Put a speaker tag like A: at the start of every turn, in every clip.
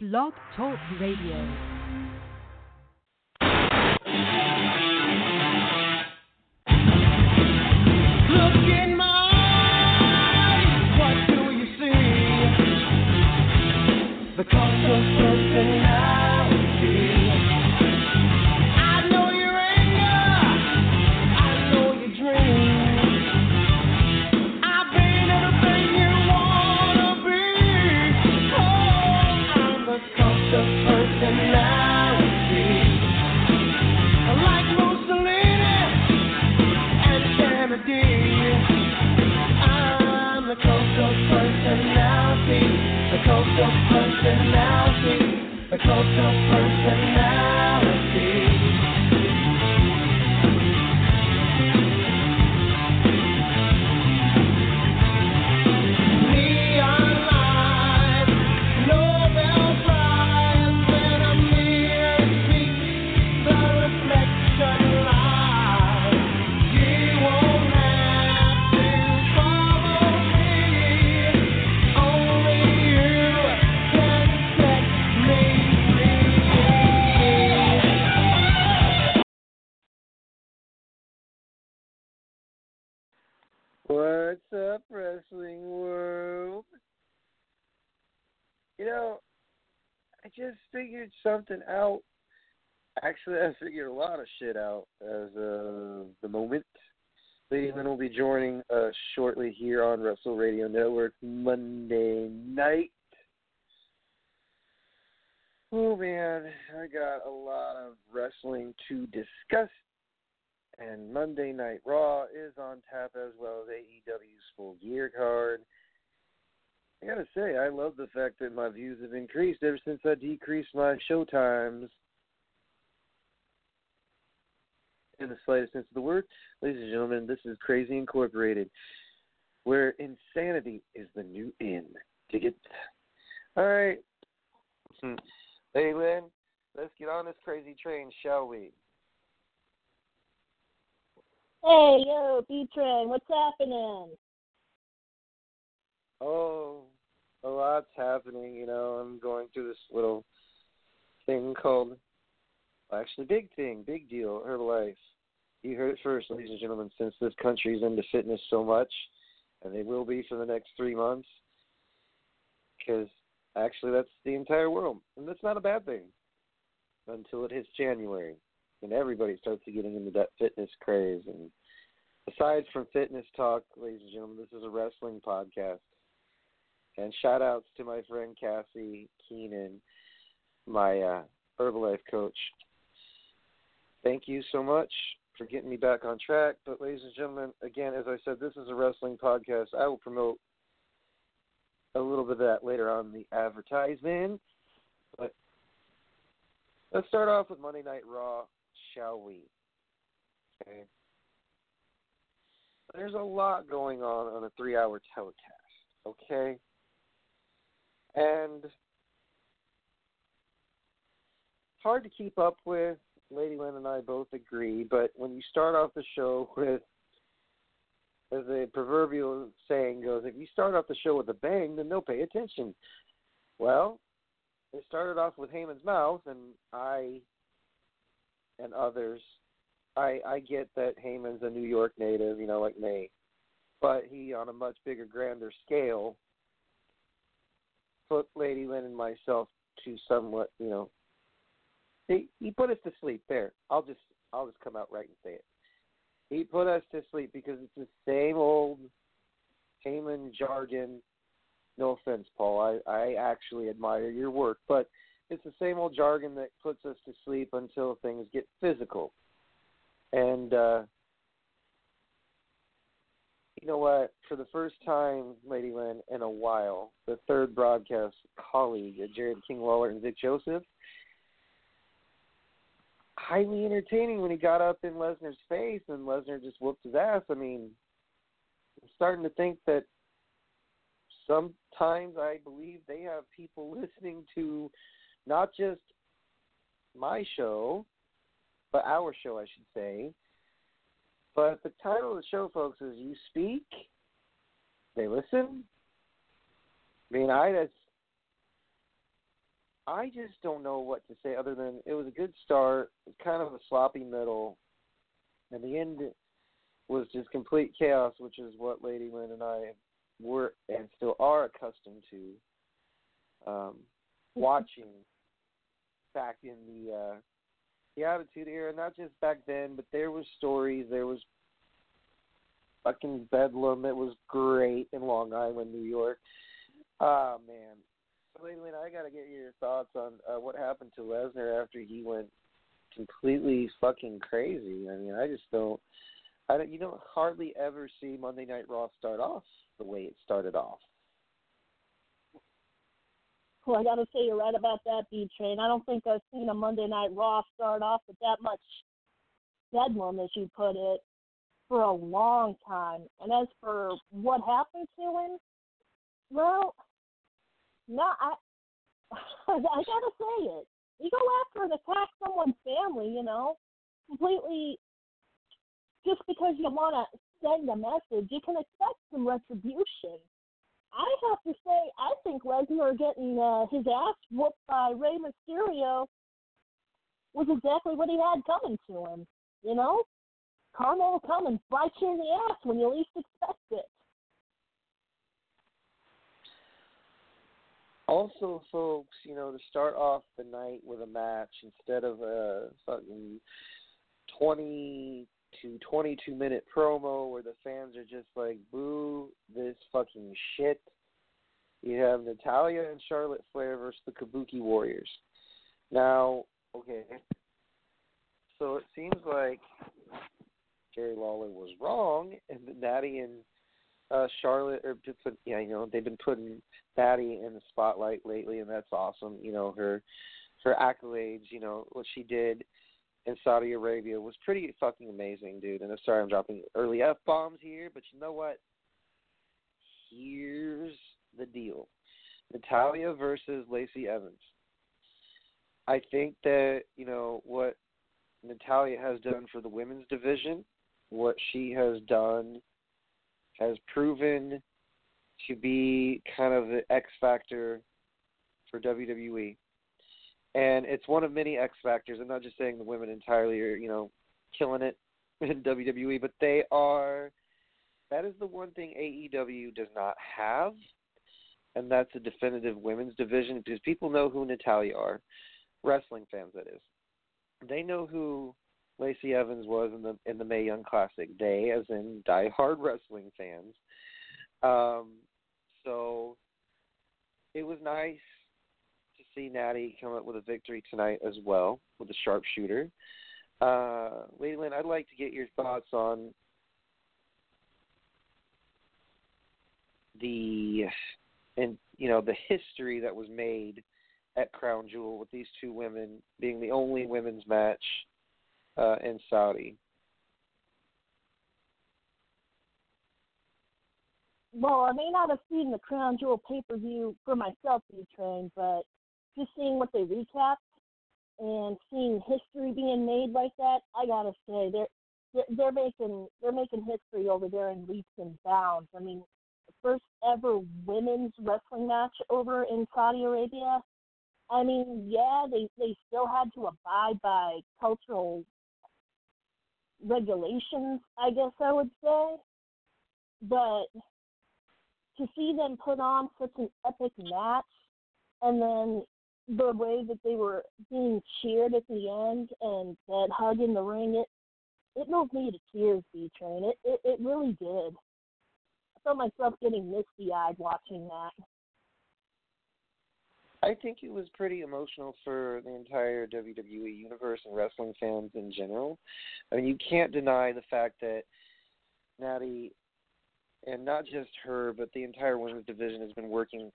A: Blog Talk Radio.
B: The cost of personality.
C: Figured something out. Actually, I figured a lot of shit out as of the moment. Leland will be joining us shortly here on Wrestle Radio Network Monday night. Oh man, I got a lot of wrestling to discuss and Monday Night Raw is on tap as well as AEW's full gear card. I gotta say, I love the fact that my views have increased ever since I decreased my show times. In the slightest sense of the word, ladies and gentlemen, this is Crazy Incorporated, where insanity is the new in. Dig it? All right. Hmm. Hey, Lynn, let's get on this crazy train, shall we?
D: Hey, yo, B-Train, what's happening?
C: Oh, a lot's happening. You know, I'm going through this little thing called, actually, big thing, big deal, Herbalife. You heard it first, ladies and gentlemen. Since this country's into fitness so much, and they will be for the next three months, because actually that's the entire world, and that's not a bad thing until it hits January, and everybody starts getting into that fitness craze. And aside from fitness talk, ladies and gentlemen, this is a wrestling podcast. And shout outs to my friend Cassie Keenan, my uh, Herbalife coach. Thank you so much for getting me back on track. But, ladies and gentlemen, again, as I said, this is a wrestling podcast. I will promote a little bit of that later on the advertisement. But let's start off with Monday Night Raw, shall we? Okay. There's a lot going on on a three hour telecast, okay? And hard to keep up with. Lady Lynn and I both agree, but when you start off the show with, as the proverbial saying goes, if you start off the show with a bang, then they'll pay attention. Well, it started off with Heyman's mouth, and I and others, I I get that Heyman's a New York native, you know, like me, but he on a much bigger, grander scale put Lady Lynn and myself to somewhat, you know, he he put us to sleep. There, I'll just I'll just come out right and say it. He put us to sleep because it's the same old Heyman jargon. No offense, Paul. I I actually admire your work, but it's the same old jargon that puts us to sleep until things get physical. And uh you know what? For the first time, Lady Lynn, in a while, the third broadcast colleague, Jerry King Lawler and Vic Joseph, highly entertaining when he got up in Lesnar's face and Lesnar just whooped his ass. I mean, I'm starting to think that sometimes I believe they have people listening to not just my show, but our show, I should say. But the title of the show, folks, is "You Speak, They Listen." I mean, I just, I just don't know what to say other than it was a good start, kind of a sloppy middle, and the end was just complete chaos, which is what Lady Lynn and I were and still are accustomed to um, watching back in the uh, the Attitude Era. Not just back then, but there was stories. There was fucking bedlam. It was great in Long Island, New York. Ah man, so Lynn, I gotta get your thoughts on uh, what happened to Lesnar after he went completely fucking crazy. I mean, I just don't. I don't. You don't hardly ever see Monday Night Raw start off the way it started off.
D: Well, I got to say you're right about that, B Train. I don't think I've seen a Monday Night Raw start off with that much bedlam, as you put it, for a long time. And as for what happened to him, well, no, I I gotta say it. You go after and attack someone's family, you know, completely just because you want to send a message, you can expect some retribution. I have to say, I think Lesnar getting uh, his ass whooped by Rey Mysterio was exactly what he had coming to him. You know, karma will come and bite you in the ass when you least expect it.
C: Also, folks, you know, to start off the night with a match instead of a fucking twenty to twenty-two minute promo where the fans are just like, "Boo this fucking shit." You have Natalya and Charlotte Flair versus the Kabuki Warriors. Now, okay, so it seems like Jerry Lawler was wrong, and Natty and uh, Charlotte are just yeah, you know, they've been putting Natty in the spotlight lately, and that's awesome. You know, her her accolades, you know, what she did in Saudi Arabia was pretty fucking amazing, dude. And I'm sorry I'm dropping early f bombs here, but you know what? Here's the deal: Natalya versus Lacey Evans. I think that you know what Natalya has done for the women's division, what she has done has proven to be kind of the X factor for WWE. And it's one of many X factors. I'm not just saying the women entirely are, you know, killing it in WWE, but they are. That is the one thing AEW does not have, and that's a definitive women's division because people know who Natalya are, wrestling fans that is. They know who Lacey Evans was in the in the Mae Young Classic. They, as in die-hard wrestling fans. Um, so it was nice see Natty come up with a victory tonight as well with the sharpshooter. Uh, Lady Lynn, I'd like to get your thoughts on the and you know the history that was made at Crown Jewel with these two women being the only women's match uh, in Saudi.
D: Well, I may not have seen the Crown Jewel pay per view for myself, B Train, but just seeing what they recapped and seeing history being made like that, I gotta say they're they're making they're making history over there in leaps and bounds. I mean, first ever women's wrestling match over in Saudi Arabia. I mean, yeah, they they still had to abide by cultural regulations, I guess I would say. But to see them put on such an epic match and then the way that they were being cheered at the end and that hug in the ring, it it moved me to tears, B Train. It, it it really did. I felt myself getting misty eyed watching that.
C: I think it was pretty emotional for the entire WWE universe and wrestling fans in general. I mean, you can't deny the fact that Natty, and not just her, but the entire women's division has been working,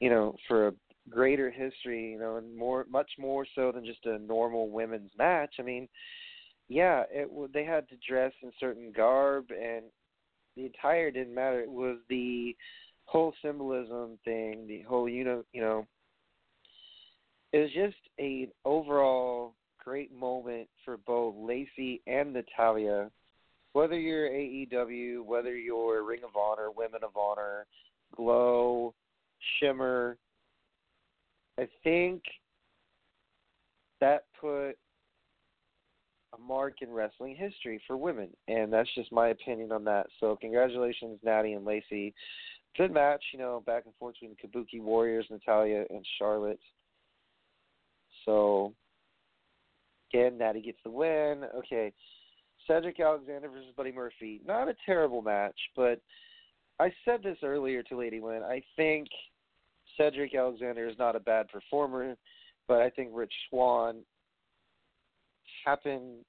C: you know, for a greater history, you know, and more, much more so than just a normal women's match. I mean, yeah, it they had to dress in certain garb, and the attire didn't matter. It was the whole symbolism thing, the whole, you know, you know it was just a overall great moment for both Lacey and Natalya. Whether you're AEW, whether you're Ring of Honor, Women of Honor, Glow, Shimmer, I think that put a mark in wrestling history for women, and that's just my opinion on that. So congratulations, Natty and Lacey. Good match, you know, back and forth between the Kabuki Warriors, Natalya and Charlotte. So again, Natty gets the win. Okay. Cedric Alexander versus Buddy Murphy. Not a terrible match, but I said this earlier to Lady Lynn. I think Cedric Alexander is not a bad performer, but I think Rich Swann happened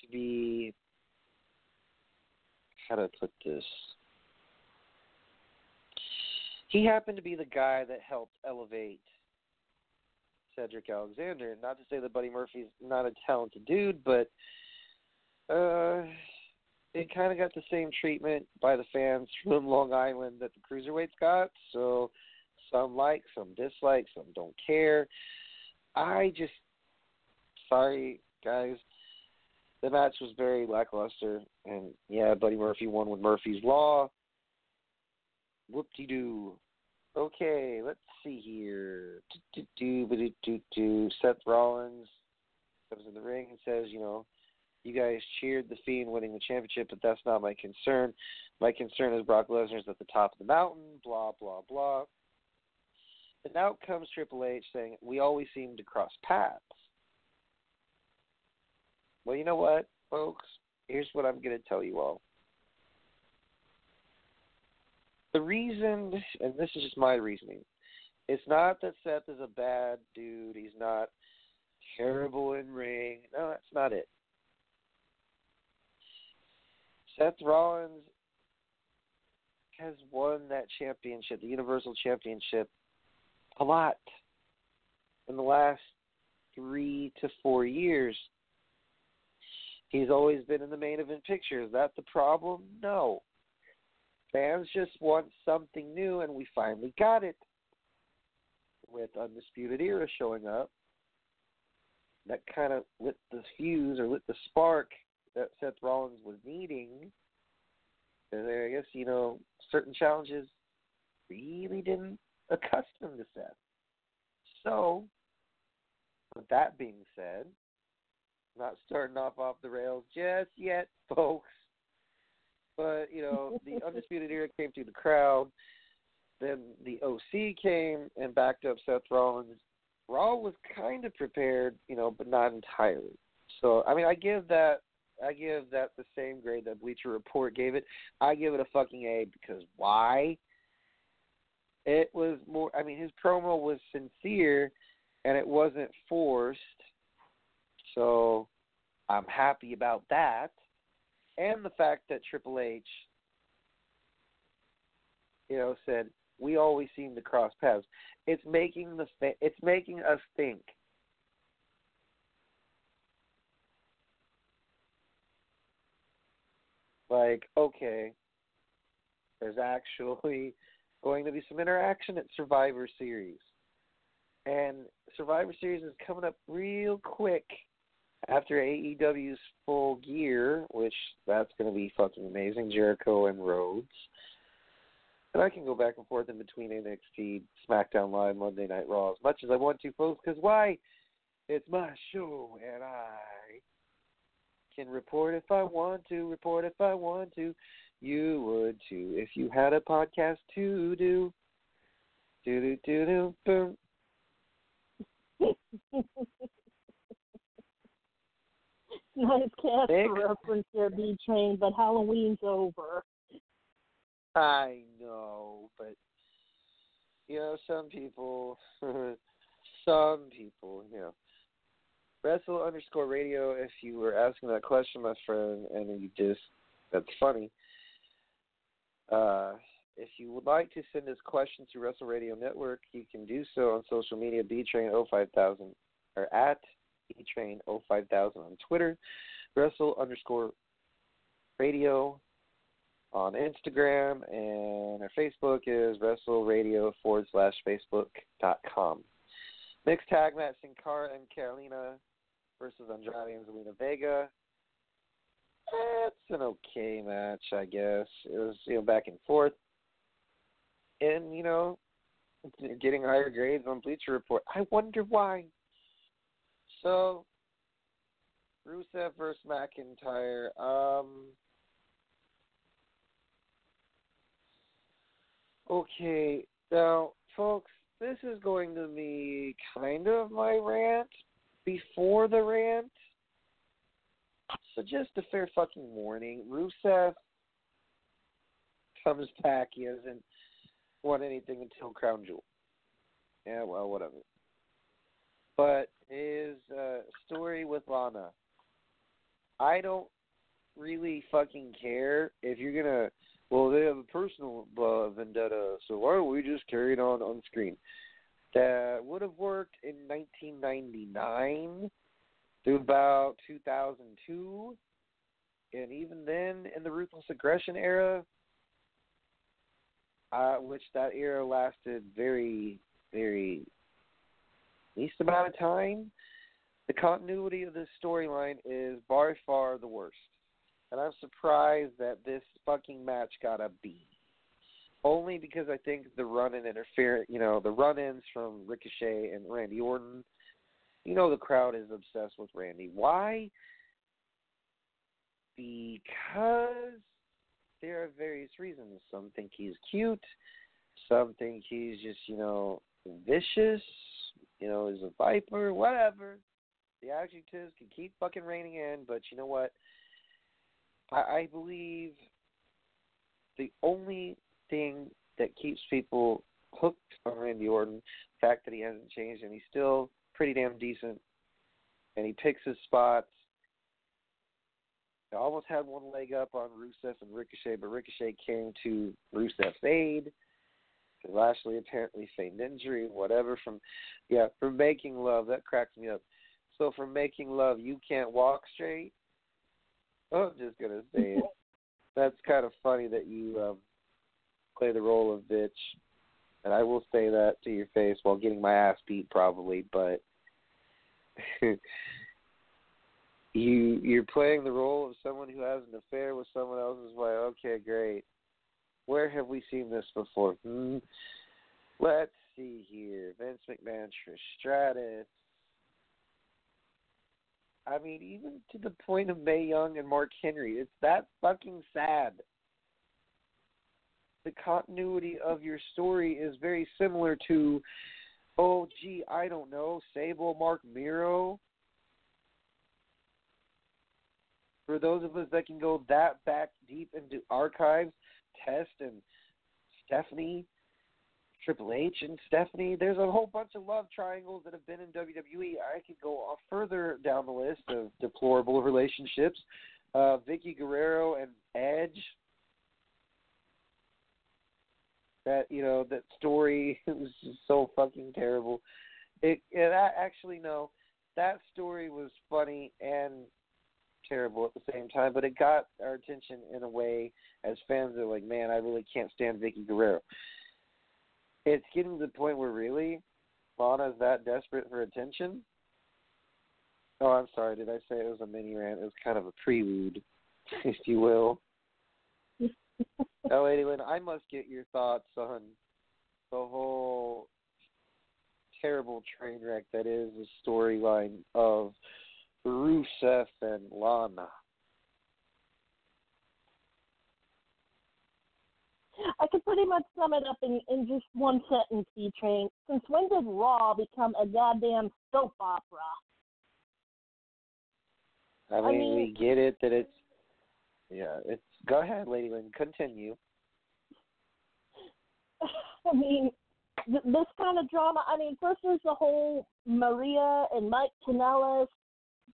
C: to be how to put this. He happened to be the guy that helped elevate Cedric Alexander. Not to say that Buddy Murphy's not a talented dude, but uh it kind of got the same treatment by the fans from Long Island that the cruiserweights got. So some like, some dislike, some don't care. I just sorry guys. The match was very lackluster, and yeah, Buddy Murphy won with Murphy's Law. Whoop de doo. Okay, let's see here. Do, do, do, do. Seth Rollins comes in the ring and says, you know, you guys cheered the Fiend winning the championship, but that's not my concern. My concern is Brock Lesnar's at the top of the mountain, blah, blah, blah. And out comes Triple H saying, we always seem to cross paths. Well, you know what, folks? Here's what I'm going to tell you all. The reason, and this is just my reasoning, it's not that Seth is a bad dude. He's not terrible in ring. No, that's not it. Seth Rollins has won that championship, the Universal Championship, a lot in the last three to four years. He's always been in the main event picture. Is that the problem? No. Fans just want something new, and we finally got it with Undisputed Era showing up. That kind of lit the fuse or lit the spark that Seth Rollins was needing. And I guess, you know, certain challenges really didn't accustom to Seth. So, with that being said, not starting off off the rails just yet, folks. But you know, the undisputed era came through the crowd. Then the OC came and backed up Seth Rollins. Raw was kind of prepared, you know, but not entirely. So I mean, I give that I give that the same grade that Bleacher Report gave it. I give it a fucking A because why? It was more. I mean, his promo was sincere, and it wasn't forced. So I'm happy about that, and the fact that Triple H, you know, said we always seem to cross paths. It's making the it's making us think. Like, okay, there's actually going to be some interaction at Survivor Series. And Survivor Series is coming up real quick after AEW's full gear, which that's going to be fucking amazing. Jericho and Rhodes. And I can go back and forth in between NXT, SmackDown Live, Monday Night Raw as much as I want to, folks, because why? It's my show, and I can report if I want to, report if I want to. You would too if you had a podcast to do. Do do do do boom.
D: nice cast reference there, B Train, but Halloween's over.
C: I know, but you know, some people, some people, you know, wrestle underscore radio. If you were asking that question, my friend, and you just that's funny. Uh, if you would like to send us questions to Wrestle Radio Network, you can do so on social media, btrain05000 or at btrain05000 on Twitter, Wrestle underscore radio on Instagram, and our Facebook is Wrestle Radio forward slash Facebook dot com. Mixed tag match Sin Cara and Carolina versus Andrade and Zelina Vega. It's an okay match, I guess. It was you know back and forth, and you know getting higher grades on Bleacher Report. I wonder why. So, Rusev versus McIntyre. Um, okay, now, folks, this is going to be kind of my rant before the rant. So, just a fair fucking warning. Rusev comes back. He hasn't won anything until Crown Jewel. Yeah, well, whatever. But his uh, story with Lana, I don't really fucking care if you're gonna. Well, they have a personal uh, vendetta, so why don't we just carry it on on screen? That would have worked in 1999 through about 2002, and even then, in the ruthless aggression era, uh, which that era lasted very, very least amount of time. The continuity of this storyline is by far the worst, and I'm surprised that this fucking match got a B. Only because I think the run-in interference, you know, the run-ins from Ricochet and Randy Orton. You know, the crowd is obsessed with Randy. Why? Because there are various reasons. Some think he's cute. Some think he's just, you know, vicious. You know, is a viper. Whatever. The adjectives can keep fucking raining in, but you know what? I, I believe the only thing that keeps people hooked on Randy Orton, the fact that he hasn't changed and he's still pretty damn decent, and he picks his spots they almost had one leg up on Rusev and Ricochet, but Ricochet came to Rusev's aid. Lashley apparently feigned injury, whatever. From yeah, from making love that cracks me up. So from making love, you can't walk straight. Oh, I'm just gonna say it. That's kind of funny that you um, play the role of bitch, and I will say that to your face while getting my ass beat, probably. But you you're playing the role of someone who has an affair with someone else's wife. Okay, great. Where have we seen this before? Hmm. Let's see here. Vince McMahon, Trish Stratus. I mean, even to the point of Mae Young and Mark Henry, it's that fucking sad. The continuity of your story is very similar to, oh, gee, I don't know, Sable, Marc Mero. for those of us that can go that back deep into archives, Test and Stephanie, Triple H and Stephanie, there's a whole bunch of love triangles that have been in WWE. I could go further down the list of deplorable relationships. Uh, Vickie Guerrero and Edge. That you know that story was just so fucking terrible. It, it actually no, that story was funny and terrible at the same time, but it got our attention in a way as fans are like, man, I really can't stand Vickie Guerrero. It's getting to the point where really Lana's that desperate for attention. Oh, I'm sorry. Did I say it was a mini rant? It was kind of a prelude, if you will. oh, Lady Lynn, I must get your thoughts on the whole terrible train wreck that is the storyline of Rusev and Lana.
D: I could pretty much sum it up in, in just one sentence, B Train. Since when did Raw become a goddamn soap opera?
C: I mean, I mean we get it that it's yeah, it's go ahead, Lady Lynn, continue.
D: I mean, th- this kind of drama. I mean, first there's the whole Maria and Mike Kanellis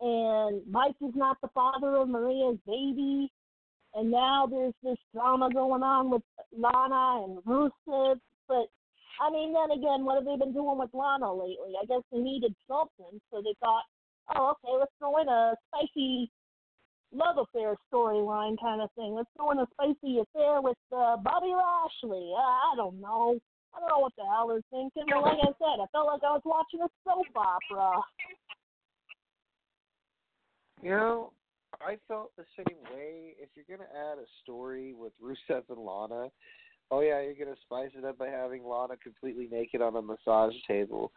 D: and Mike is not the father of Maria's baby. And now there's this drama going on with Lana and Rusev. But I mean, then again, what have they been doing with Lana lately? I guess they needed something, so they thought, oh, okay, let's throw in a spicy love affair storyline kind of thing. Let's throw in a spicy affair with uh, Bobby Lashley. Uh, I don't know. I don't know what the hell they're thinking. But like I said, I felt like I was watching a soap opera.
C: You know, I felt the same way. If you're gonna add a story with Rusev and Lana, oh yeah, you're gonna spice it up by having Lana completely naked on a massage table.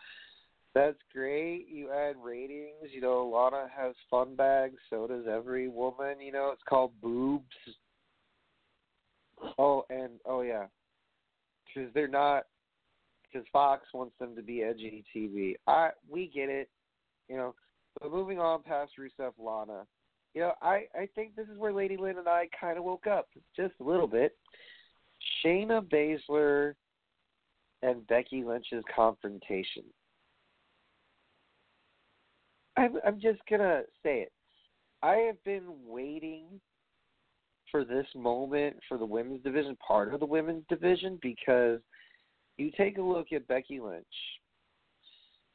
C: That's great. You add ratings. You know, Lana has fun bags. So does every woman. You know, it's called boobs. Oh, and oh yeah, because they're not. Because Fox wants them to be edgy TV. I we get it. You know, but moving on past Rusev Lana, you know, I I think this is where Lady Lynn and I kind of woke up just a little bit. Shayna Baszler and Becky Lynch's confrontation. I'm I'm just gonna say it. I have been waiting for this moment for the women's division, part of the women's division, because you take a look at Becky Lynch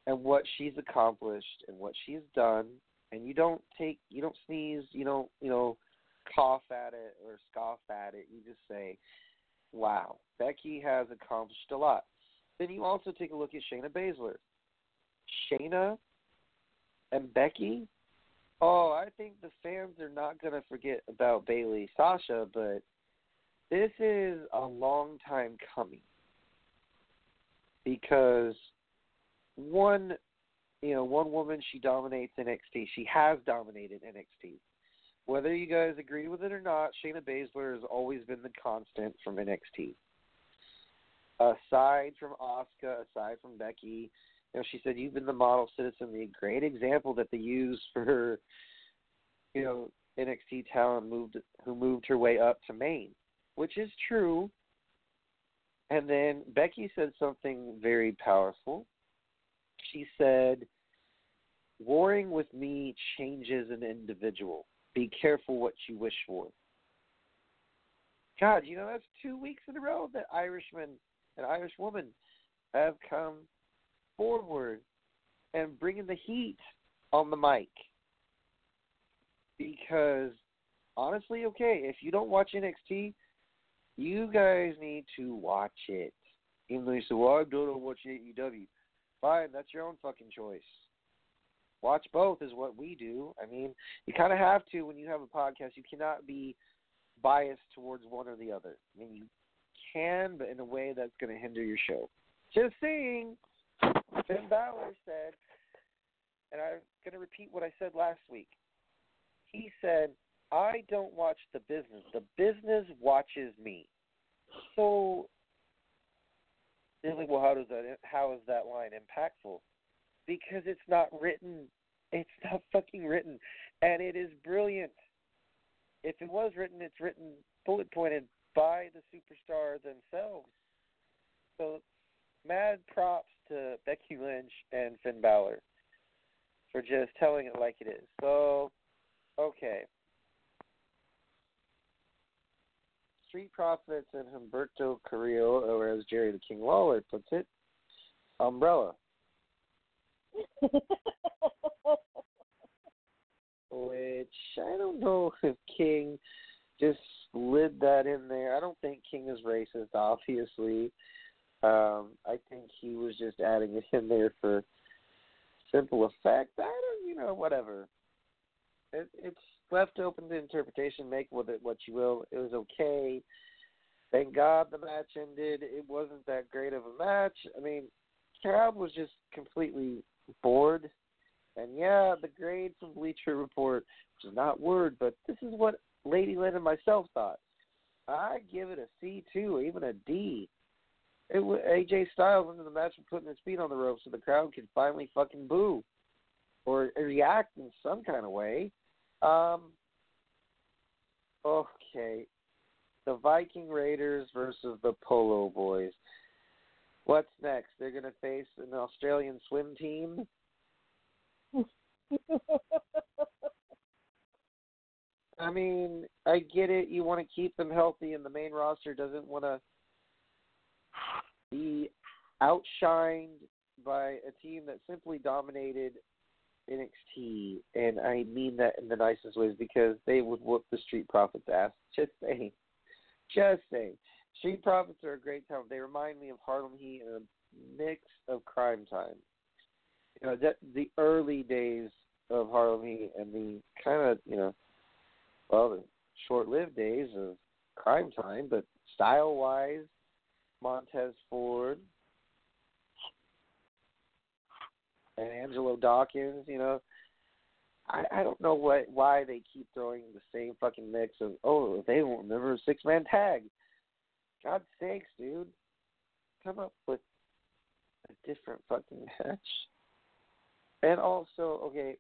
C: and what she's accomplished and what she's done, and you don't take, you don't sneeze, you don't, you know, cough at it or scoff at it. You just say, "Wow, Becky has accomplished a lot." Then you also take a look at Shayna Baszler. Shayna and Becky. Oh, I think the fans are not going to forget about Bayley Sasha, but this is a long time coming because one, you know, one woman she dominates NXT. She has dominated NXT. Whether you guys agree with it or not, Shayna Baszler has always been the constant from NXT. Aside from Asuka, aside from Becky, you know, she said you've been the model citizen, the great example that they use for, you know, NXT talent moved who moved her way up to main, which is true. And then Becky said something very powerful she said, Warring with me changes an individual. Be careful what you wish for. God, you know, that's two weeks in a row that Irishman and Irish woman have come forward and bringing the heat on the mic. Because honestly, okay, if you don't watch NXT, you guys need to watch it. Even though you say, well, I don't watch AEW. Fine, that's your own fucking choice. Watch both is what we do. I mean, you kind of have to when you have a podcast. You cannot be biased towards one or the other. I mean, you can, but in a way that's going to hinder your show. Just saying. Finn Balor said, and I'm going to repeat what I said last week. He said, I don't watch the business. The business watches me. So they're like, well, how does that? How is that line impactful? Because it's not written. It's not fucking written, and it is brilliant. If it was written, it's written bullet pointed by the superstar themselves. So, mad props to Becky Lynch and Finn Balor for just telling it like it is. So, okay. Street Profits and Humberto Carrillo, or as Jerry the King Lawler puts it, Umbrella. Which I don't know if King just slid that in there. I don't think King is racist, obviously. Um, I think he was just adding it in there for simple effect. I don't, you know, whatever. It, it's left open to interpretation. Make with it what you will. It was okay. Thank God the match ended. It wasn't that great of a match. I mean, crowd was just completely bored. And yeah, the grade from Bleacher Report, which is not word, but this is what Lady Lynn and myself thought. I give it a C two, even a D. It was AJ Styles into the match and putting his feet on the rope so the crowd could finally fucking boo or react in some kind of way. Um, okay. The Viking Raiders versus the Polo Boys. What's next? They're going to face an Australian swim team. I mean, I get it. You want to keep them healthy, and the main roster doesn't want to be outshined by a team that simply dominated NXT, and I mean that in the nicest ways because they would whoop the Street Profits ass. Just saying, just saying. Street Profits are a great time. They remind me of Harlem Heat and a mix of Crime Time. You know, that, the early days of Harlem Heat and the kind of you know, well, the short-lived days of Crime Time, but style-wise, Montez Ford, and Angelo Dawkins. You know, I I don't know what why they keep throwing the same fucking mix of oh they won't remember a six man tag. God sakes, dude, come up with a different fucking match. And also, okay,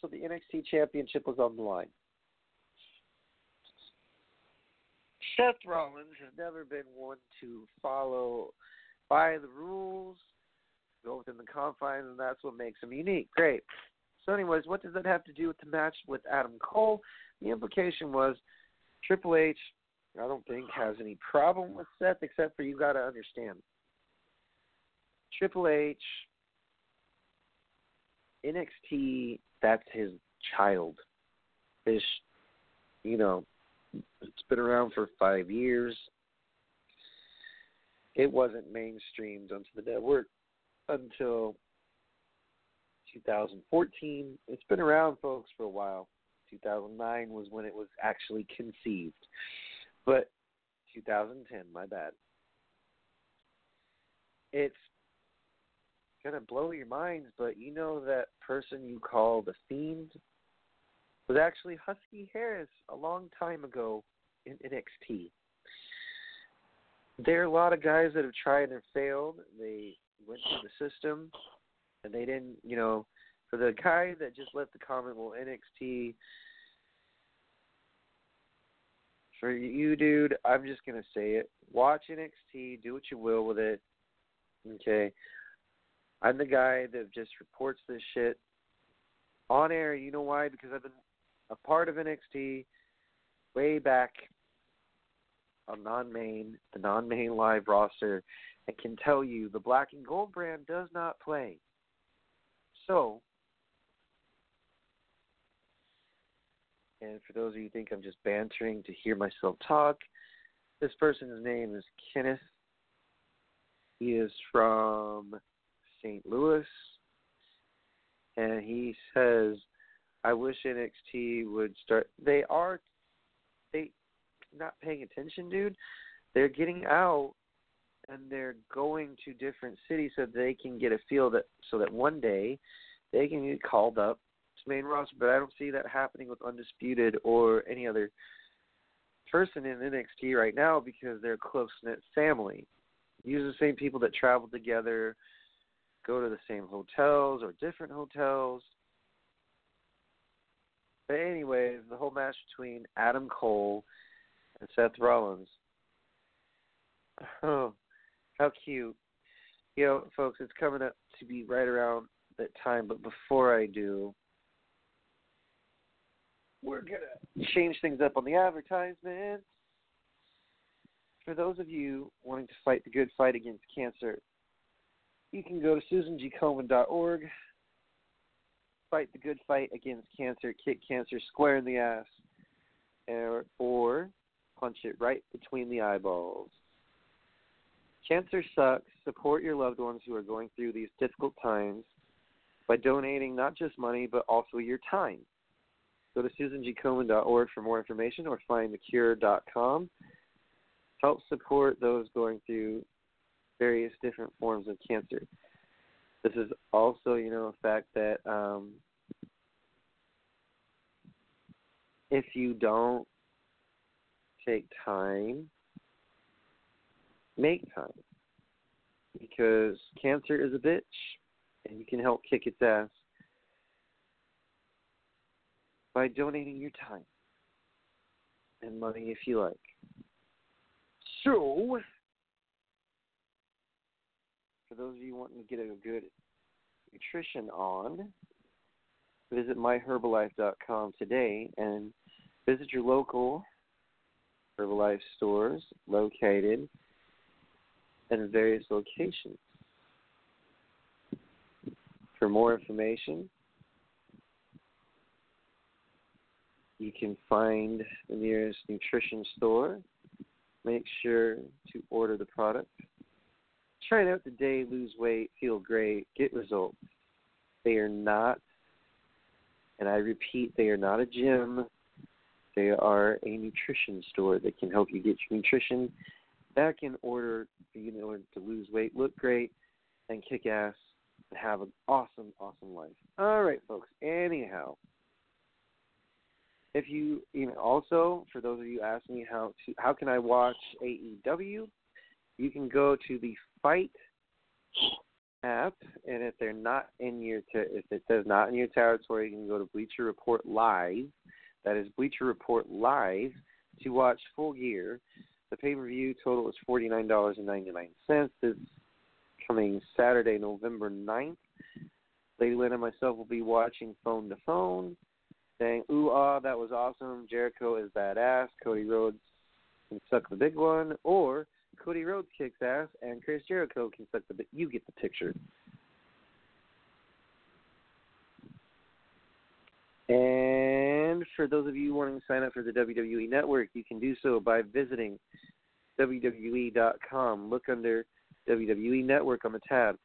C: so the NXT Championship was on the line. Seth Rollins has never been one to follow by the rules, go within the confines, and that's what makes him unique. Great. So, anyways, what does that have to do with the match with Adam Cole? The implication was Triple H, I don't think, has any problem with Seth, except for you got to understand. Triple H, NXT, that's his child. His, you know, it's been around for five years. It wasn't mainstreamed onto the network until 2014. It's been around, folks, for a while. 2009 was when it was actually conceived. But 2010, my bad. It's going to blow your minds, but you know that person you call the Fiend was actually Husky Harris a long time ago in NXT. There are a lot of guys that have tried and failed. They went through the system and they didn't, you know, for the guy that just left the comment, well, NXT, for you, dude, I'm just going to say it. Watch NXT, do what you will with it. Okay. I'm the guy that just reports this shit on air. You know why? Because I've been a part of NXT way back on non-main, the non-main live roster, and can tell you the black and gold brand does not play. So, and for those of you who think I'm just bantering to hear myself talk, this person's name is Kenneth. He is from St. Louis, and he says I wish NXT would start. They are, they not paying attention, dude. They're getting out and they're going to different cities so they can get a feel that so that one day they can get called up to main roster. But I don't see that happening with Undisputed or any other person in NXT right now because they're close knit family. Use the same people that travel together, go to the same hotels or different hotels but anyways, the whole match between Adam Cole and Seth Rollins. Oh, how cute. You know, folks, it's coming up to be right around that time, but before I do, we're going to change things up on the advertisement. For those of you wanting to fight the good fight against cancer, you can go to susangkomen.org fight the good fight against cancer, kick cancer square in the ass, or, or punch it right between the eyeballs. Cancer sucks. Support your loved ones who are going through these difficult times by donating not just money, but also your time. Go to susangkomen.org for more information or findthecure.com. Help support those going through various different forms of cancer. This is also, you know, a fact that um, if you don't take time, make time. Because cancer is a bitch, and you can help kick its ass by donating your time and money if you like. So, for those of you wanting to get a good nutrition on, visit myherbalife.com today and visit your local Herbalife stores located in various locations. For more information, you can find the nearest nutrition store. Make sure to order the product try it out today, lose weight, feel great, get results. They are not, and I repeat, they are not a gym. They are a nutrition store that can help you get your nutrition back in order for you to lose weight, look great, and kick ass and have an awesome, awesome life. All right, folks. Anyhow, if you, you know, also for those of you asking me how to, how can I watch AEW, you can go to the Fight app, and if they're not in your, if it says not in your territory, you can go to Bleacher Report Live. That is Bleacher Report Live to watch Full Gear. The pay per view total is forty nine dollars and ninety nine cents. This coming Saturday, November 9th. Lady Lynn and myself will be watching phone to phone, saying, "Ooh ah, that was awesome! Jericho is badass. Cody Rhodes can suck the big one, or Cody Rhodes kicks ass and Chris Jericho can suck the big." You get the picture. And for those of you wanting to sign up for the WWE Network, you can do so by visiting WWE.com. Look under WWE Network on the tab.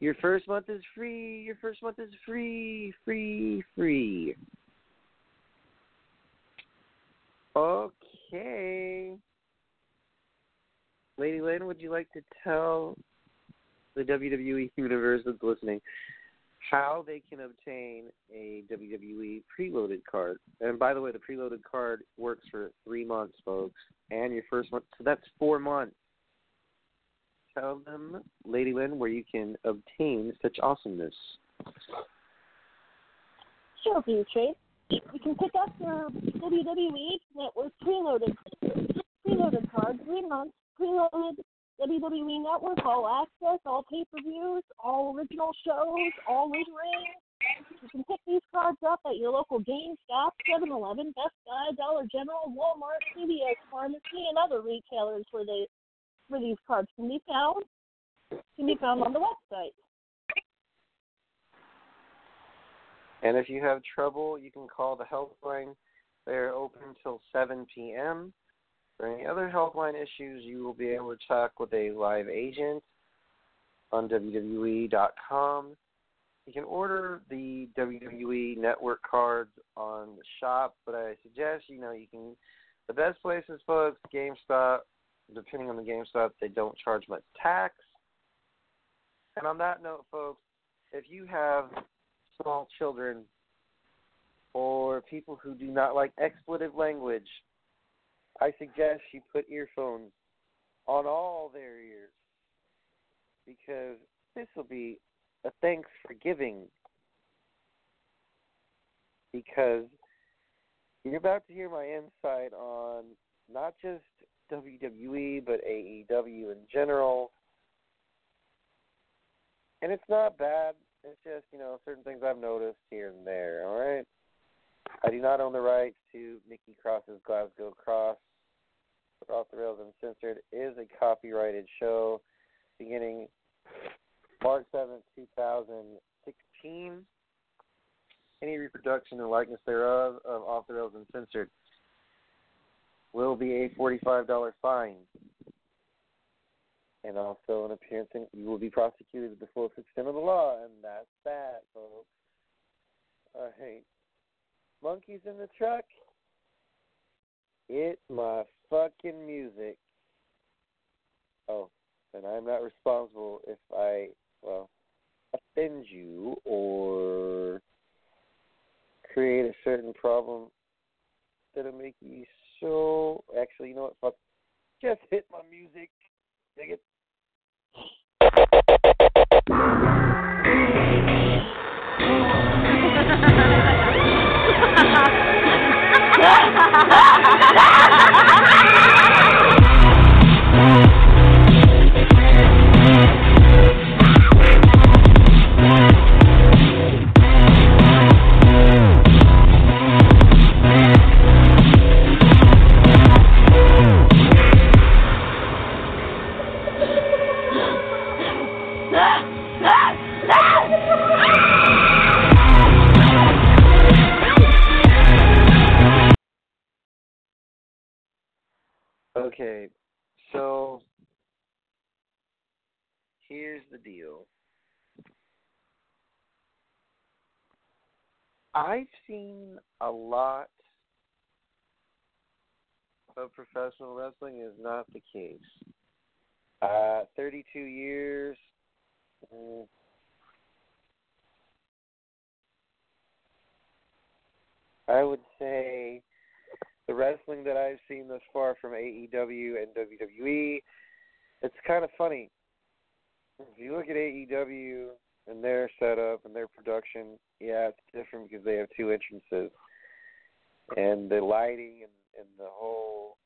C: Your first month is free. Your first month is free, free, free. Okay. Lady Lynn, would you like to tell the WWE universe that's listening how they can obtain a WWE preloaded card? And by the way, the preloaded card works for three months, folks, and your first month. So that's four months tell them, Lady Lynn, where you can obtain such awesomeness.
D: Sure, View Trace. You can pick up your WWE Network preloaded preloaded card, three months preloaded WWE Network, all access, all pay per views, all original shows, all in ring. You can pick these cards up at your local GameStop, 7 Eleven, Best Buy, Dollar General, Walmart, CVS Pharmacy, and other retailers where they where these cards can be found can be found on the website.
C: And if you have trouble, you can call the helpline. They're open until 7 p.m. For any other helpline issues, you will be able to talk with a live agent on WWE.com. You can order the WWE Network cards on the shop, but I suggest you know you can. The best places, folks, GameStop, depending on the GameStop, they don't charge much tax. And on that note, folks, if you have small children or people who do not like expletive language, I suggest you put earphones on all their ears because this will be a thanks for giving because you're about to hear my insight on not just WWE, but AEW in general. And it's not bad. It's just, you know, certain things I've noticed here and there, all right? I do not own the rights to Nikki Cross's Glasgow Cross. Off the Rails Uncensored is a copyrighted show beginning March 7th, 2016. Any reproduction and likeness thereof of Off the Rails Uncensored will be a $45 fine. And also an appearance in, you will be prosecuted to the fullest extent of the law, and that's that, folks. All right. Monkeys in the truck. It's my fucking music. Oh, and I'm not responsible if I, well, offend you or create a certain problem that'll make you so actually, you know what? Fuck. Just hit my music. Dig it. Okay, so here's the deal. I've seen a lot of professional wrestling is not the case. Uh, 32 years. Mm. I would say the wrestling that I've seen thus far from AEW and WWE, it's kind of funny. If you look at AEW, and their setup and their production, yeah, it's different because they have two entrances, and the lighting and and the whole.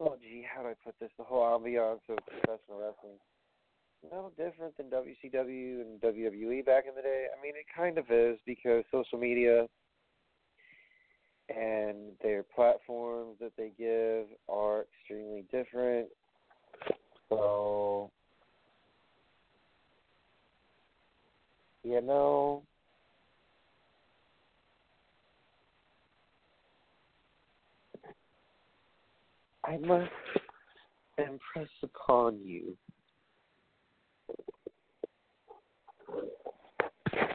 C: Oh gee, how do I put this? The whole ambiance of professional wrestling no different than WCW and WWE back in the day. I mean, it kind of is because social media and their platforms that they give are extremely different. So, you know, I must impress upon you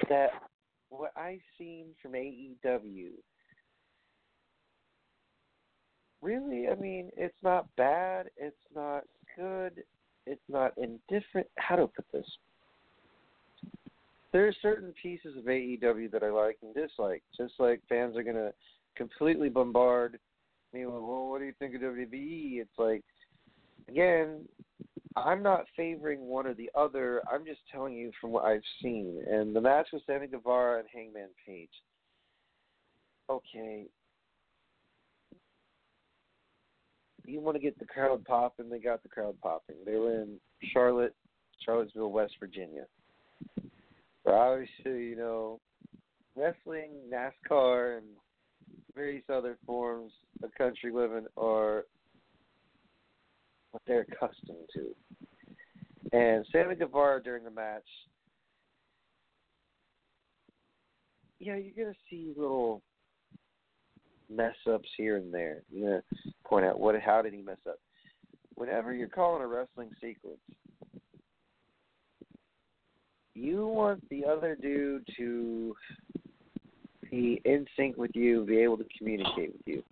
C: that what I've seen from AEW really, I mean, it's not bad, it's not good, it's not indifferent. How to put this? There are certain pieces of AEW that I like and dislike, just like fans are to completely bombard me with, well, what do you think of WWE? It's like, again, I'm not favoring one or the other. I'm just telling you from what I've seen. And the match with Sammy Guevara and Hangman Page. Okay. You want to get the crowd popping? They got the crowd popping. They were in Charlotte, Charlottesville, West Virginia. But obviously, you know, wrestling, NASCAR, and various other forms of country living are what they're accustomed to. And Sammy Guevara during the match, yeah, you're gonna see little mess ups here and there. You're gonna point out what how did he mess up. Whenever you're calling a wrestling sequence, you want the other dude to be in sync with you, be able to communicate with you.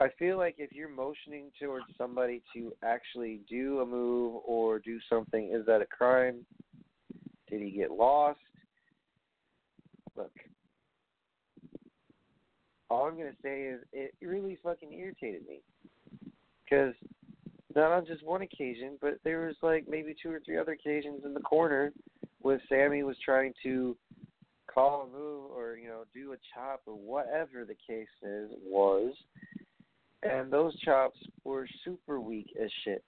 C: I feel like if you're motioning towards somebody to actually do a move or do something, is that a crime? Did he get lost? Look, all I'm gonna say is it really fucking irritated me because not on just one occasion, but there was like maybe two or three other occasions in the corner where Sammy was trying to call a move or you know do a chop or whatever the case is was and those chops were super weak as shit.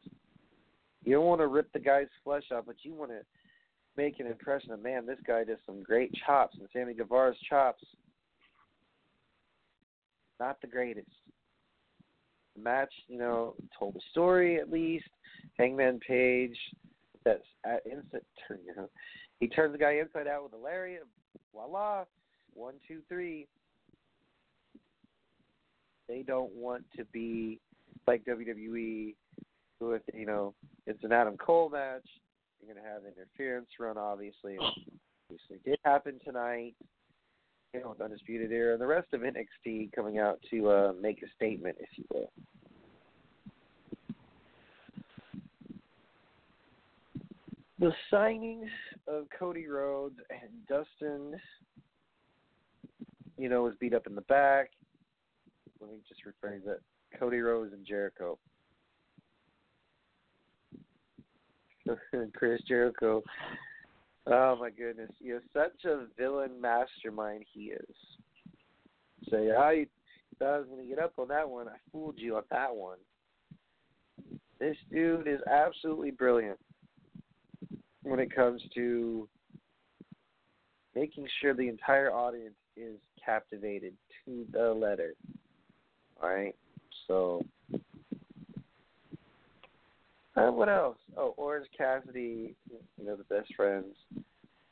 C: You don't want to rip the guy's flesh off, but you want to make an impression of man, this guy does some great chops, and Sammy Guevara's chops not the greatest. The match, you know, told a story at least. Hangman Page, that's at instant turn. You know, he turns the guy inside out with a lariat. Voila, one, two, three. They don't want to be like WWE with you know it's an Adam Cole match. You're gonna have interference run, obviously. Obviously, did happen tonight. You know, with Undisputed Era and the rest of NXT coming out to uh, make a statement, if you will. The signings of Cody Rhodes and Dustin, you know, was beat up in the back let me just rephrase it. Cody Rhodes and Jericho. Chris Jericho. Oh my goodness, is such a villain mastermind. He is. Say, so, I thought I was to get up on that one. I fooled you on that one. This dude is absolutely brilliant when it comes to making sure the entire audience is captivated to the letter. All right. So, uh, what else? Oh, Orange Cassidy, you know, the best friends,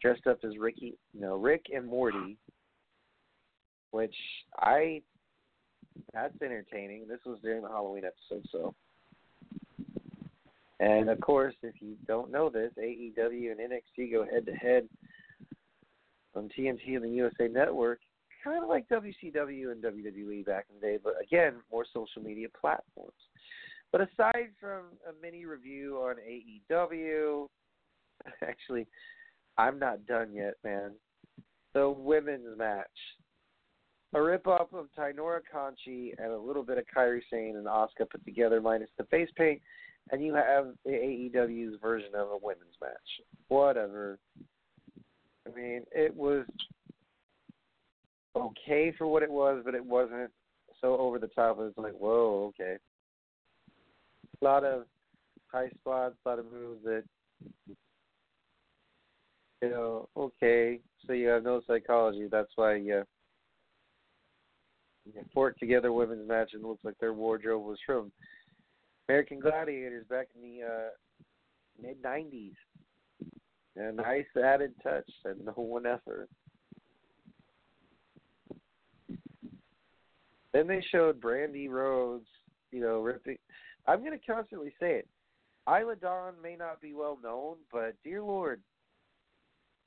C: dressed up as Ricky, you know, Rick and Morty, which I, that's entertaining. This was during the Halloween episode, so. And of course, if you don't know this, AEW and NXT go head to head on TNT and the USA Network kind of like WCW and WWE back in the day, but again, more social media platforms. But aside from a mini review on AEW, actually, I'm not done yet, man. the women's match. A rip-off of Tainora Conchi and a little bit of Kairi Sane and Asuka put together minus the face paint, and you have the AEW's version of a women's match. Whatever. I mean, it was okay for what it was, but it wasn't so over the top. It was like, whoa, okay. A lot of high spots, a lot of moves that, you know, okay. So you have no psychology. That's why you, you fork together women's match and it looks like their wardrobe was from American Gladiators back in the uh, mid '90s. and A nice added touch that no one ever. Then they showed Brandi Rhodes, you know, ripping. I'm going to constantly say it. Isla Dawn may not be well known, but dear Lord,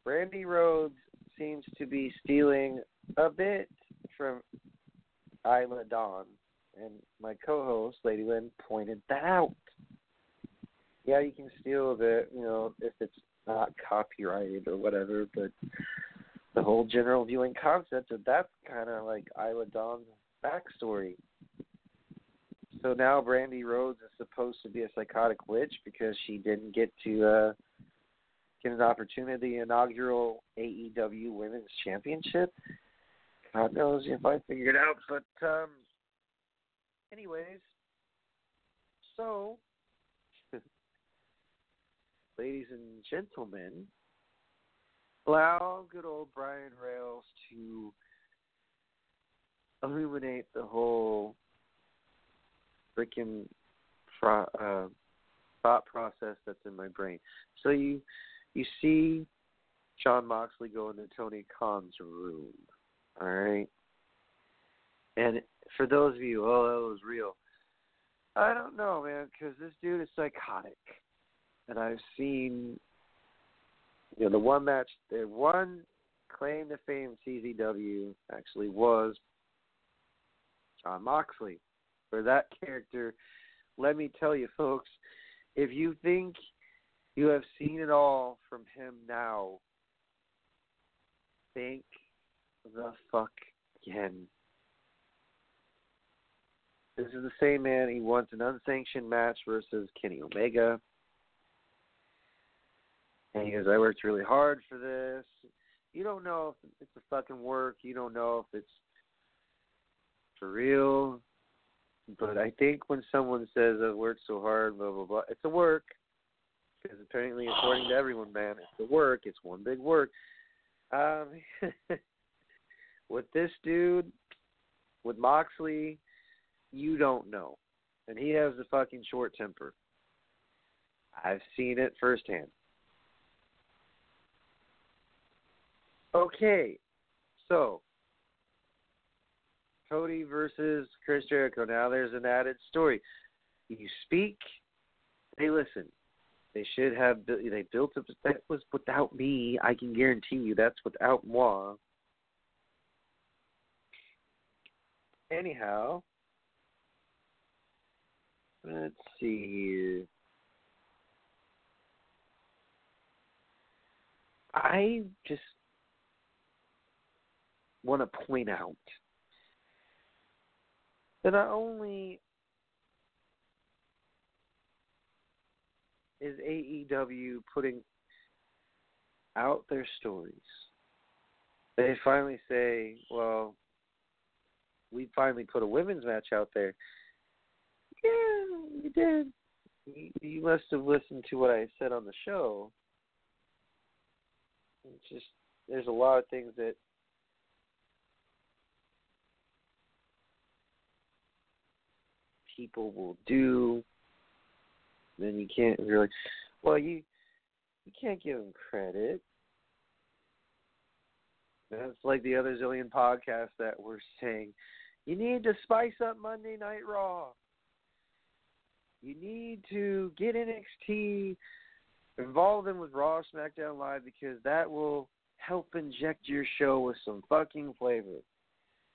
C: Brandi Rhodes seems to be stealing a bit from Isla Dawn. And my co host, Lady Lynn, pointed that out. Yeah, you can steal bit, you know, if it's not copyrighted or whatever, but the whole general viewing concept of that's kind of like Isla Dawn's backstory. So now Brandi Rhodes is supposed to be a psychotic witch because she didn't get to uh, get an opportunity inaugural AEW Women's Championship. God knows if I figured out, but um, anyways, so ladies and gentlemen, allow good old Brian Rails to illuminate the whole freaking uh, thought process that's in my brain. So you you see Jon Moxley go into Tony Khan's room, all right, and for those of you, oh, that was real. I don't know, man, because this dude is psychotic, and I've seen, you know, the one match, the one claim to fame CZW actually was Jon Moxley. For that character, let me tell you, folks, if you think you have seen it all from him now, think the fuck again. This is the same man. He wants an unsanctioned match versus Kenny Omega. And he goes, I worked really hard for this. You don't know if it's a fucking work. You don't know if it's for real. But I think when someone says I've worked so hard, blah blah blah, it's a work. Because apparently, according to everyone, man, it's a work. It's one big work. Um, with this dude, with Moxley, you don't know, and he has a fucking short temper. I've seen it firsthand. Okay, so Cody versus Chris Jericho. Now there's an added story. You speak, they listen. They should have. They built up. That was without me. I can guarantee you that's without moi. Anyhow, let's see here. I just want to point out that not only is AEW putting out their stories, they finally say, well, we finally put a women's match out there. Yeah, you did. You, must have listened to what I said on the show. It's just there's a lot of things that people will do, then you can't really. Well, you you can't give them credit. That's like the other zillion podcasts that were saying, you need to spice up Monday Night Raw. You need to get NXT involve them with Raw SmackDown Live because that will help inject your show with some fucking flavor.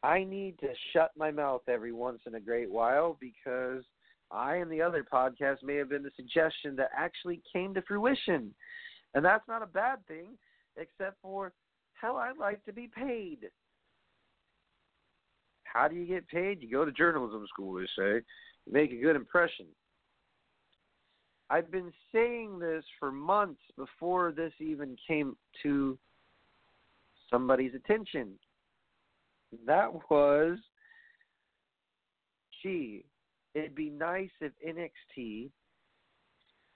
C: I need to shut my mouth every once in a great while because I and the other podcast may have been the suggestion that actually came to fruition. And that's not a bad thing, except for how I like to be paid. How do you get paid? You go to journalism school, they say. You make a good impression. I've been saying this for months before this even came to somebody's attention. That was, gee, it'd be nice if NXT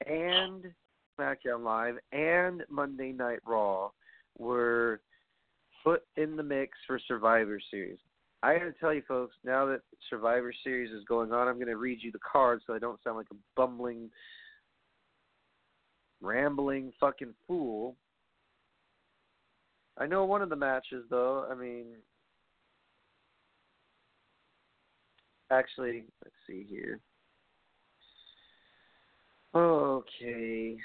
C: and SmackDown Live and Monday Night Raw were put in the mix for Survivor Series. I got to tell you, folks, now that Survivor Series is going on, I'm going to read you the card so I don't sound like a bumbling, rambling fucking fool. I know one of the matches, though. I mean, actually, let's see here. Okay.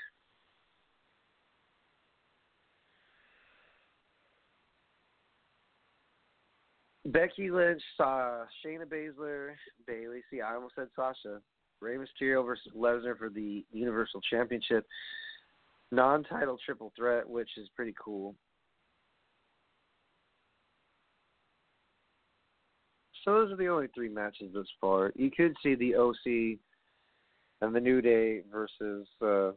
C: Becky Lynch, uh, Shayna Baszler, Bayley. See, I almost said Sasha. Rey Mysterio versus Lesnar for the Universal Championship. Non-title triple threat, which is pretty cool. So those are the only three matches thus far. You could see the OC and the New Day versus uh,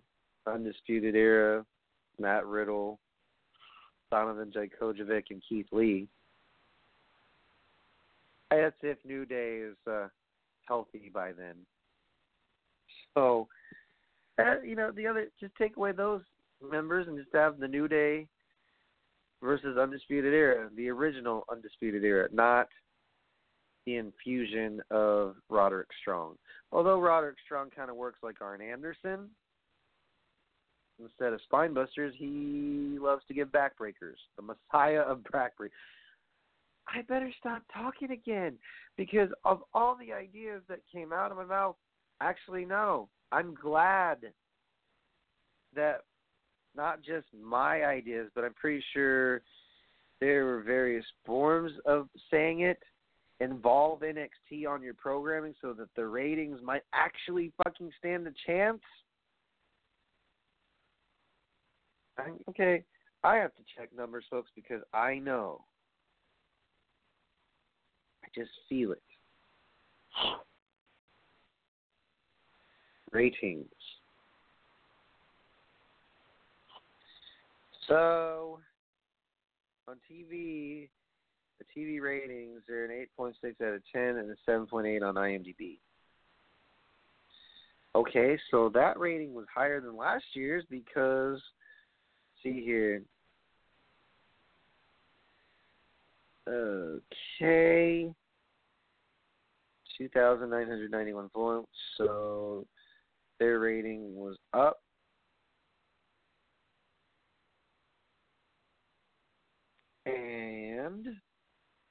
C: Undisputed Era, Matt Riddle, Dominik Dijakovic, and Keith Lee. That's if New Day is uh, healthy by then. So, uh, you know, the other just take away those members and just have the New Day versus Undisputed Era, the original Undisputed Era, not the infusion of Roderick Strong. Although Roderick Strong kind of works like Arn Anderson, instead of spinebusters, he loves to give backbreakers. The Messiah of backbreakers. I better stop talking again because of all the ideas that came out of my mouth. Actually, no. I'm glad that not just my ideas, but I'm pretty sure there were various forms of saying it. Involve NXT on your programming so that the ratings might actually fucking stand a chance. I, okay, I have to check numbers, folks, because I know I just feel it. Ratings. So, on TV, the TV ratings are an 8.6 out of 10 and a 7.8 on IMDb. Okay, so that rating was higher than last year's because, see here, Okay. 2,991 votes. So their rating was up. And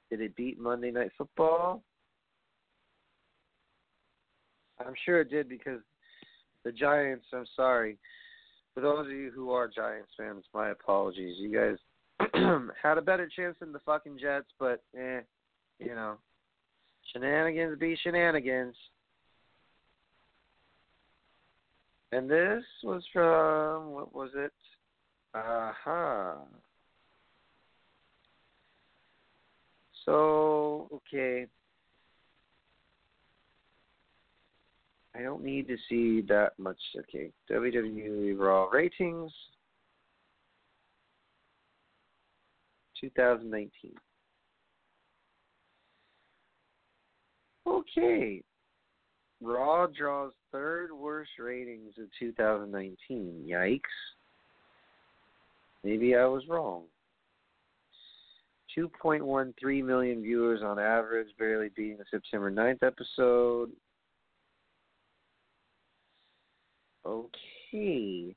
C: did it beat Monday Night Football? I'm sure it did because the Giants, I'm sorry. For those of you who are Giants fans, my apologies. You guys had a better chance than the fucking Jets, but eh, you know, shenanigans be shenanigans. And this was from what was it? Uh huh. So okay. I don't need to see that much. Okay, WWE Raw ratings. 2019. Okay. Raw draws third worst ratings of 2019. Yikes. Maybe I was wrong. 2.13 million viewers on average, barely beating the September 9th episode. Okay.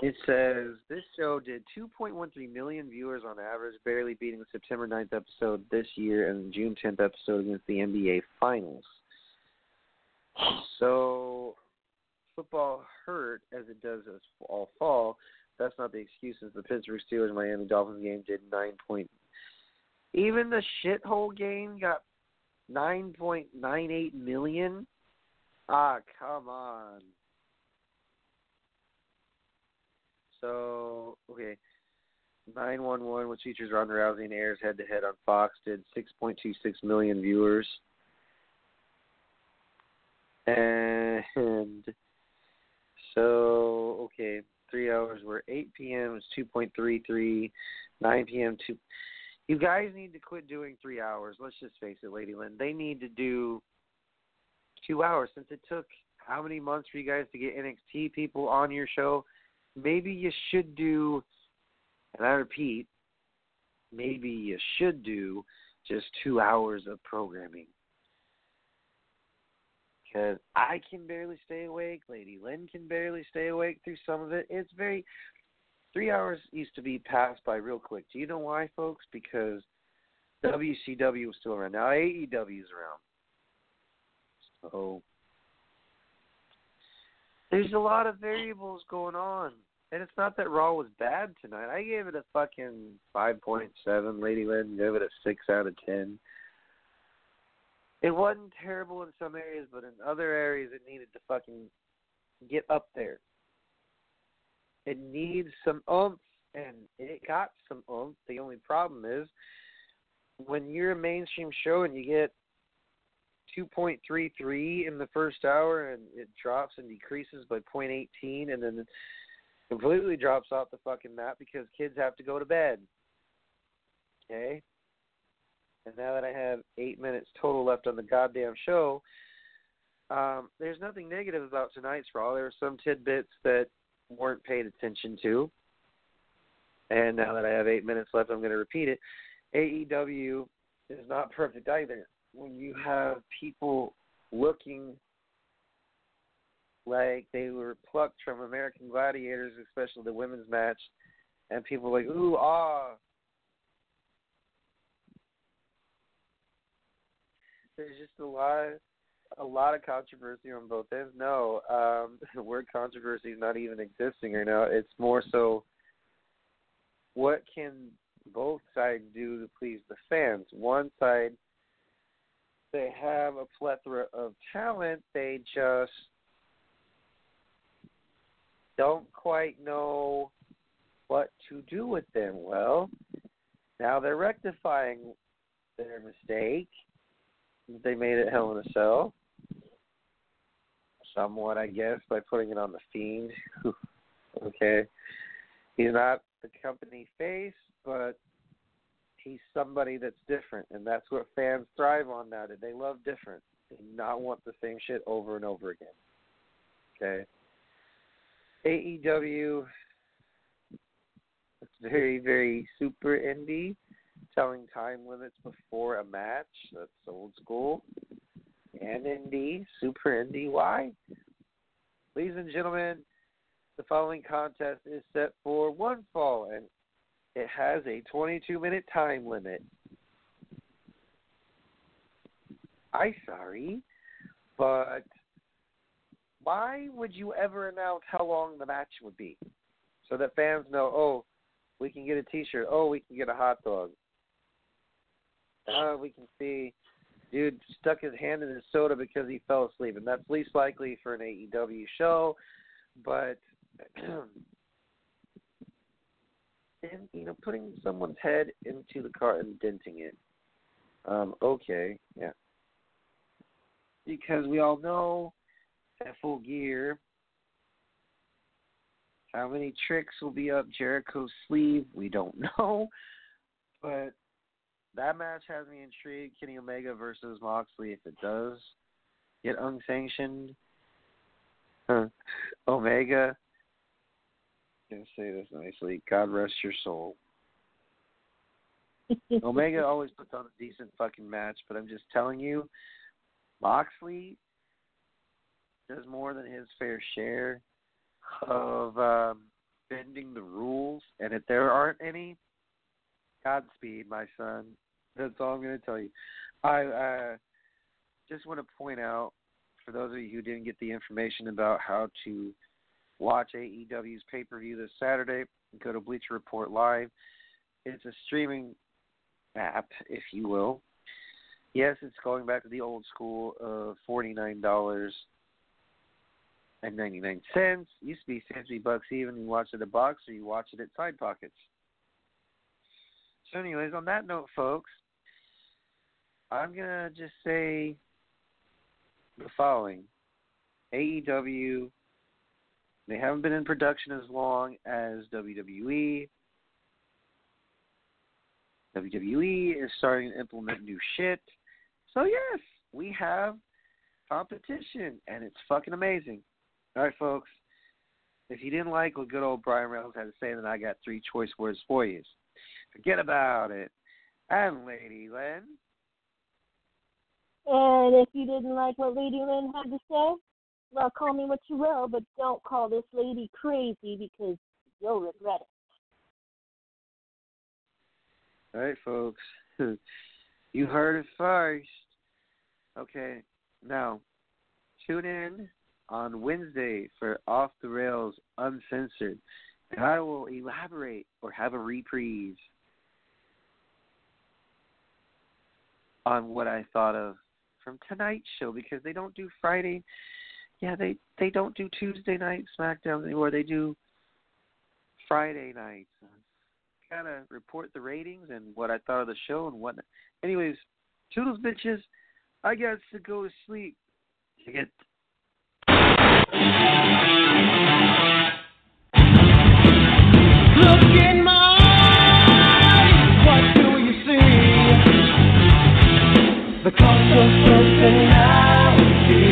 C: It says this show did 2.13 million viewers on average, barely beating the September 9th episode this year and the June 10th episode against the NBA Finals. So, football hurt as it does as all fall. That's not the excuse. Since the Pittsburgh Steelers Miami Dolphins game did nine point. Even the shithole game got 9.98 million. Ah, come on. So okay, 911, which features Ronda Rousey and airs head to head on Fox, did 6.26 million viewers. And so, okay, three hours were 8 p.m. was 2.33, 9 p.m. 2. You guys need to quit doing three hours. Let's just face it, Lady Lynn. They need to do two hours since it took how many months for you guys to get NXT people on your show. Maybe you should do, and I repeat, maybe you should do just two hours of programming because I can barely stay awake. Lady Lynn can barely stay awake through some of it. It's very three hours used to be passed by real quick. Do you know why, folks? Because WCW was still around. Now AEW is around. So there's a lot of variables going on. And it's not that Raw was bad tonight. I gave it a fucking five point seven. Lady Lynn gave it a six out of ten it wasn't terrible in some areas, but in other areas it needed to fucking get up there. It needs some oomph, and it got some oomph. The only problem is when you're a mainstream show and you get 2.33 in the first hour and it drops and decreases by 0.18 and then completely drops off the fucking map because kids have to go to bed. Okay? and now that I have eight minutes total left on the goddamn show, um, there's nothing negative about tonight's Raw. There were some tidbits that weren't paid attention to. And now that I have eight minutes left, I'm going to repeat it. AEW is not perfect either. When you have people looking like they were plucked from American Gladiators, especially the women's match, and people like, ooh, ah, there's just a lot a lot of controversy on both ends. No, um, the word controversy is not even existing right now. It's more so what can both sides do to please the fans? One side they have a plethora of talent, they just don't quite know what to do with them. Well, now they're rectifying their mistake they made it Hell in a Cell. Somewhat, I guess, by putting it on the Fiend. okay, he's not the company face, but he's somebody that's different, and that's what fans thrive on now. That they love different, they not want the same shit over and over again. Okay. AEW, it's very, very super indie telling time limits before a match. That's old school. And indie, super indie. Why? Ladies and gentlemen, the following contest is set for one fall, and it has a 22 minute time limit. I'm sorry, but why would you ever announce how long the match would be? So that fans know, oh, we can get a t shirt, oh, we can get a hot dog, uh, we can see dude stuck his hand in his soda because he fell asleep, and that's least likely for an AEW show. But and you know, putting someone's head into the car and denting it. Um, okay, yeah. Because we all know at full gear how many tricks will be up Jericho's sleeve, we don't know. But that match has me intrigued. Kenny Omega versus Moxley, if it does get unsanctioned. Omega, Gonna say this nicely. God rest your soul. Omega always puts on a decent fucking match, but I'm just telling you, Moxley does more than his fair share of um, bending the rules, and if there aren't any, Godspeed, my son. That's all I'm going to tell you. I uh, just want to point out for those of you who didn't get the information about how to watch AEW's pay per view this Saturday, go to Bleacher Report Live. It's a streaming app, if you will. Yes, it's going back to the old school of forty nine dollars and ninety nine cents. Used to be fifty bucks even. You watch it at a box or you watch it at Side Pockets. So, anyways, on that note, folks, I'm gonna just say the following: AEW. They haven't been in production as long as WWE. WWE is starting to implement new shit. So yes, we have competition, and it's fucking amazing. All right, folks. If you didn't like what good old Brian Reynolds had to say, then I got three choice words for you. Forget about it. And Lady Lynn.
D: And if you didn't like what Lady Lynn had to say, well, call me what you will, but don't call this lady crazy because you'll regret it.
C: All right, folks. you heard it first. Okay, now tune in on Wednesday for Off the Rails Uncensored, and I will elaborate or have a reprise on what I thought of from tonight's show because they don't do Friday. Yeah, they they don't do Tuesday night SmackDown anymore. They do Friday nights. Kind of report the ratings and what I thought of the show and what. Anyways, toodles, bitches. I got to go to sleep. To get
B: Look in my eyes, what do you see? The cult of personality.